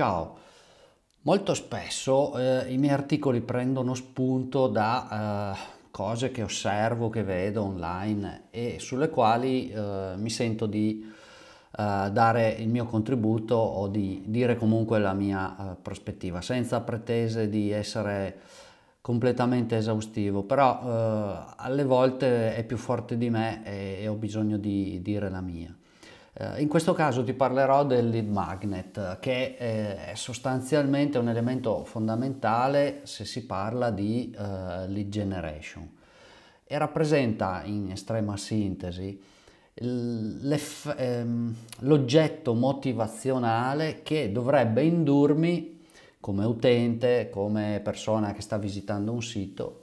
Ciao, molto spesso eh, i miei articoli prendono spunto da eh, cose che osservo, che vedo online e sulle quali eh, mi sento di eh, dare il mio contributo o di dire comunque la mia eh, prospettiva, senza pretese di essere completamente esaustivo, però eh, alle volte è più forte di me e, e ho bisogno di dire la mia. Eh, in questo caso ti parlerò del lead magnet, che è sostanzialmente un elemento fondamentale se si parla di uh, lead generation e rappresenta in estrema sintesi ehm, l'oggetto motivazionale che dovrebbe indurmi come utente, come persona che sta visitando un sito,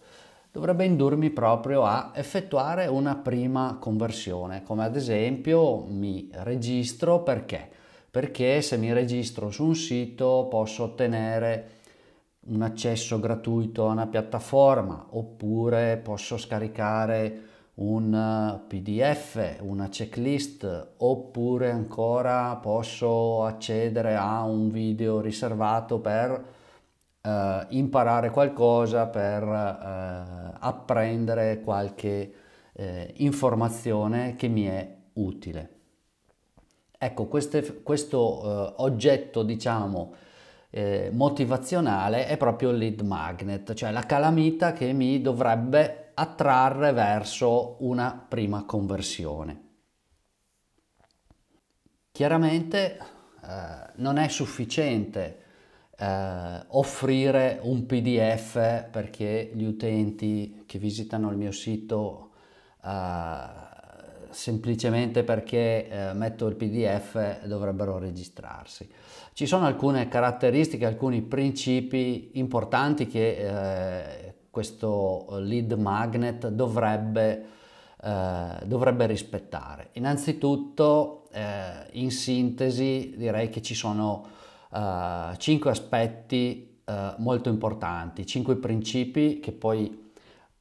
dovrebbe indurmi proprio a effettuare una prima conversione, come ad esempio mi registro perché? Perché se mi registro su un sito posso ottenere un accesso gratuito a una piattaforma oppure posso scaricare un PDF, una checklist oppure ancora posso accedere a un video riservato per eh, imparare qualcosa, per eh, apprendere qualche eh, informazione che mi è utile. Ecco, queste, questo eh, oggetto, diciamo, eh, motivazionale è proprio il lead magnet, cioè la calamita che mi dovrebbe attrarre verso una prima conversione. Chiaramente eh, non è sufficiente eh, offrire un PDF perché gli utenti che visitano il mio sito eh, semplicemente perché eh, metto il PDF dovrebbero registrarsi. Ci sono alcune caratteristiche, alcuni principi importanti che eh, questo lead magnet dovrebbe, eh, dovrebbe rispettare. Innanzitutto, eh, in sintesi, direi che ci sono uh, cinque aspetti uh, molto importanti, cinque principi che poi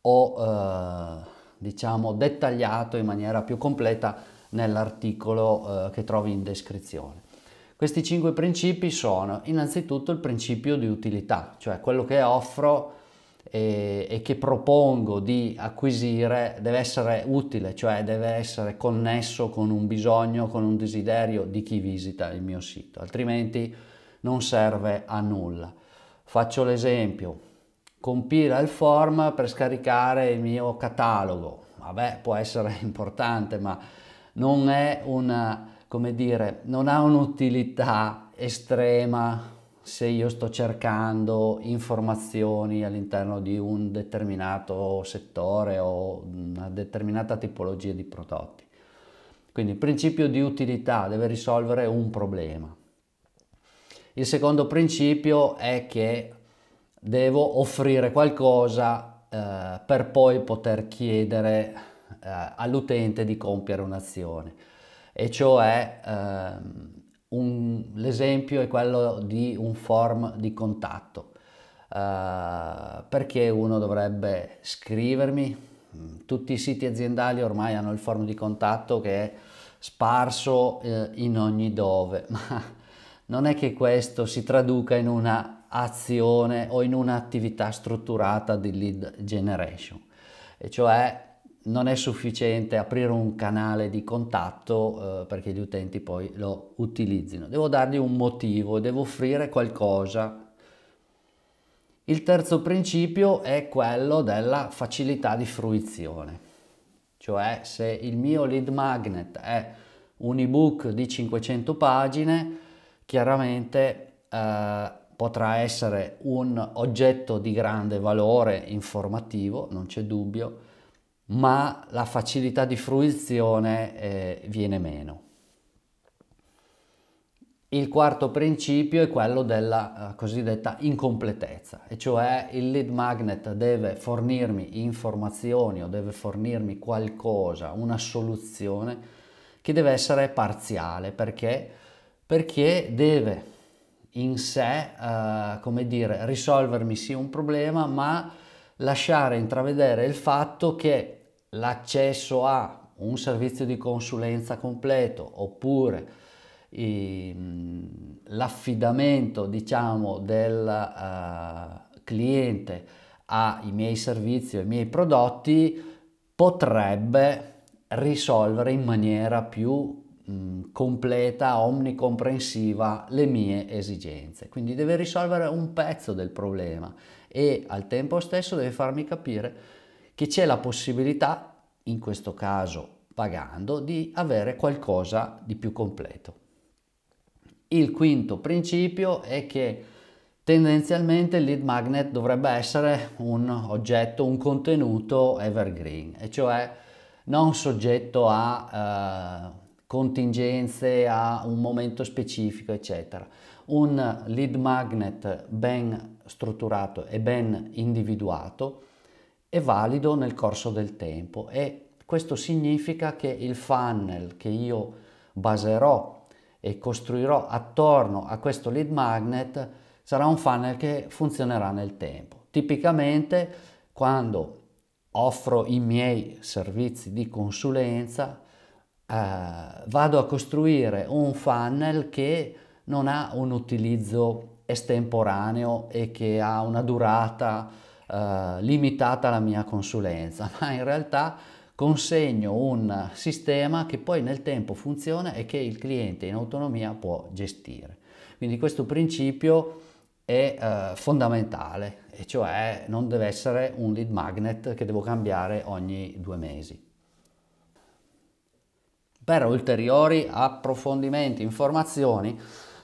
ho uh, diciamo dettagliato in maniera più completa nell'articolo che trovi in descrizione. Questi cinque principi sono innanzitutto il principio di utilità, cioè quello che offro e, e, che propongo di acquisire deve essere utile, cioè deve essere connesso con un bisogno, con un desiderio di chi visita il mio sito, altrimenti non serve a nulla. Faccio l'esempio, compila il form per scaricare il mio catalogo. Vabbè, può essere importante, ma non è una, come dire, non ha un'utilità estrema se io sto cercando informazioni all'interno di un determinato settore o una determinata tipologia di prodotti. Quindi il principio di utilità deve risolvere un problema. Il secondo principio è che devo offrire qualcosa eh, per poi poter chiedere eh, all'utente di compiere un'azione. E cioè eh, un, l'esempio è quello di un form di contatto. Uh, perché uno dovrebbe scrivermi? Tutti i siti aziendali ormai hanno il form di contatto che è sparso eh, in ogni dove, ma non è che questo si traduca in una azione o in un'attività strutturata di lead generation, e cioè non è sufficiente aprire un canale di contatto eh, perché gli utenti poi lo utilizzino, devo dargli un motivo, devo offrire qualcosa. Il terzo principio è quello della facilità di fruizione, cioè se il mio lead magnet è un ebook di 500 pagine, chiaramente eh, potrà essere un oggetto di grande valore informativo, non c'è dubbio, ma la facilità di fruizione eh, viene meno. Il quarto principio è quello della eh, cosiddetta incompletezza, e cioè il lead magnet deve fornirmi informazioni o deve fornirmi qualcosa, una soluzione che deve essere parziale perché perché deve in sé, eh, come dire, risolvermi sì un problema, ma lasciare intravedere il fatto che l'accesso a un servizio di consulenza completo oppure l'affidamento diciamo del uh, cliente ai miei servizi o ai miei prodotti potrebbe risolvere in maniera più mh, completa, omnicomprensiva le mie esigenze. Quindi deve risolvere un pezzo del problema e al tempo stesso deve farmi capire che c'è la possibilità, in questo caso pagando, di avere qualcosa di più completo. Il quinto principio è che tendenzialmente il lead magnet dovrebbe essere un oggetto, un contenuto evergreen, e cioè non soggetto a eh, contingenze, a un momento specifico, eccetera. Un lead magnet ben strutturato e ben individuato è valido nel corso del tempo e questo significa che il funnel che io baserò e costruirò attorno a questo lead magnet sarà un funnel che funzionerà nel tempo. Tipicamente quando offro i miei servizi di consulenza, vado a costruire un funnel che non ha un utilizzo estemporaneo e che ha una durata eh, limitata alla mia consulenza, ma in realtà consegno un sistema che poi nel tempo funziona e che il cliente in autonomia può gestire. Quindi questo principio è eh, fondamentale, e cioè non deve essere un lead magnet che devo cambiare ogni due mesi. Per ulteriori approfondimenti, informazioni,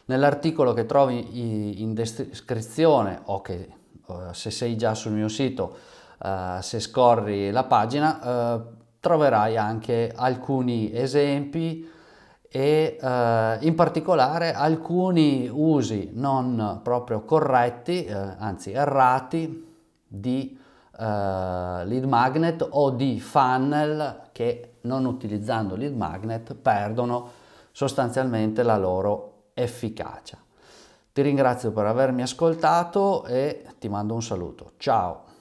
nell'articolo che trovi in descrizione o che uh, se sei già sul mio sito, uh, se scorri la pagina, uh, troverai anche alcuni esempi e eh, in particolare alcuni usi non proprio corretti, eh, anzi errati, di eh, lead magnet o di funnel che non utilizzando lead magnet perdono sostanzialmente la loro efficacia. Ti ringrazio per avermi ascoltato e ti mando un saluto. Ciao!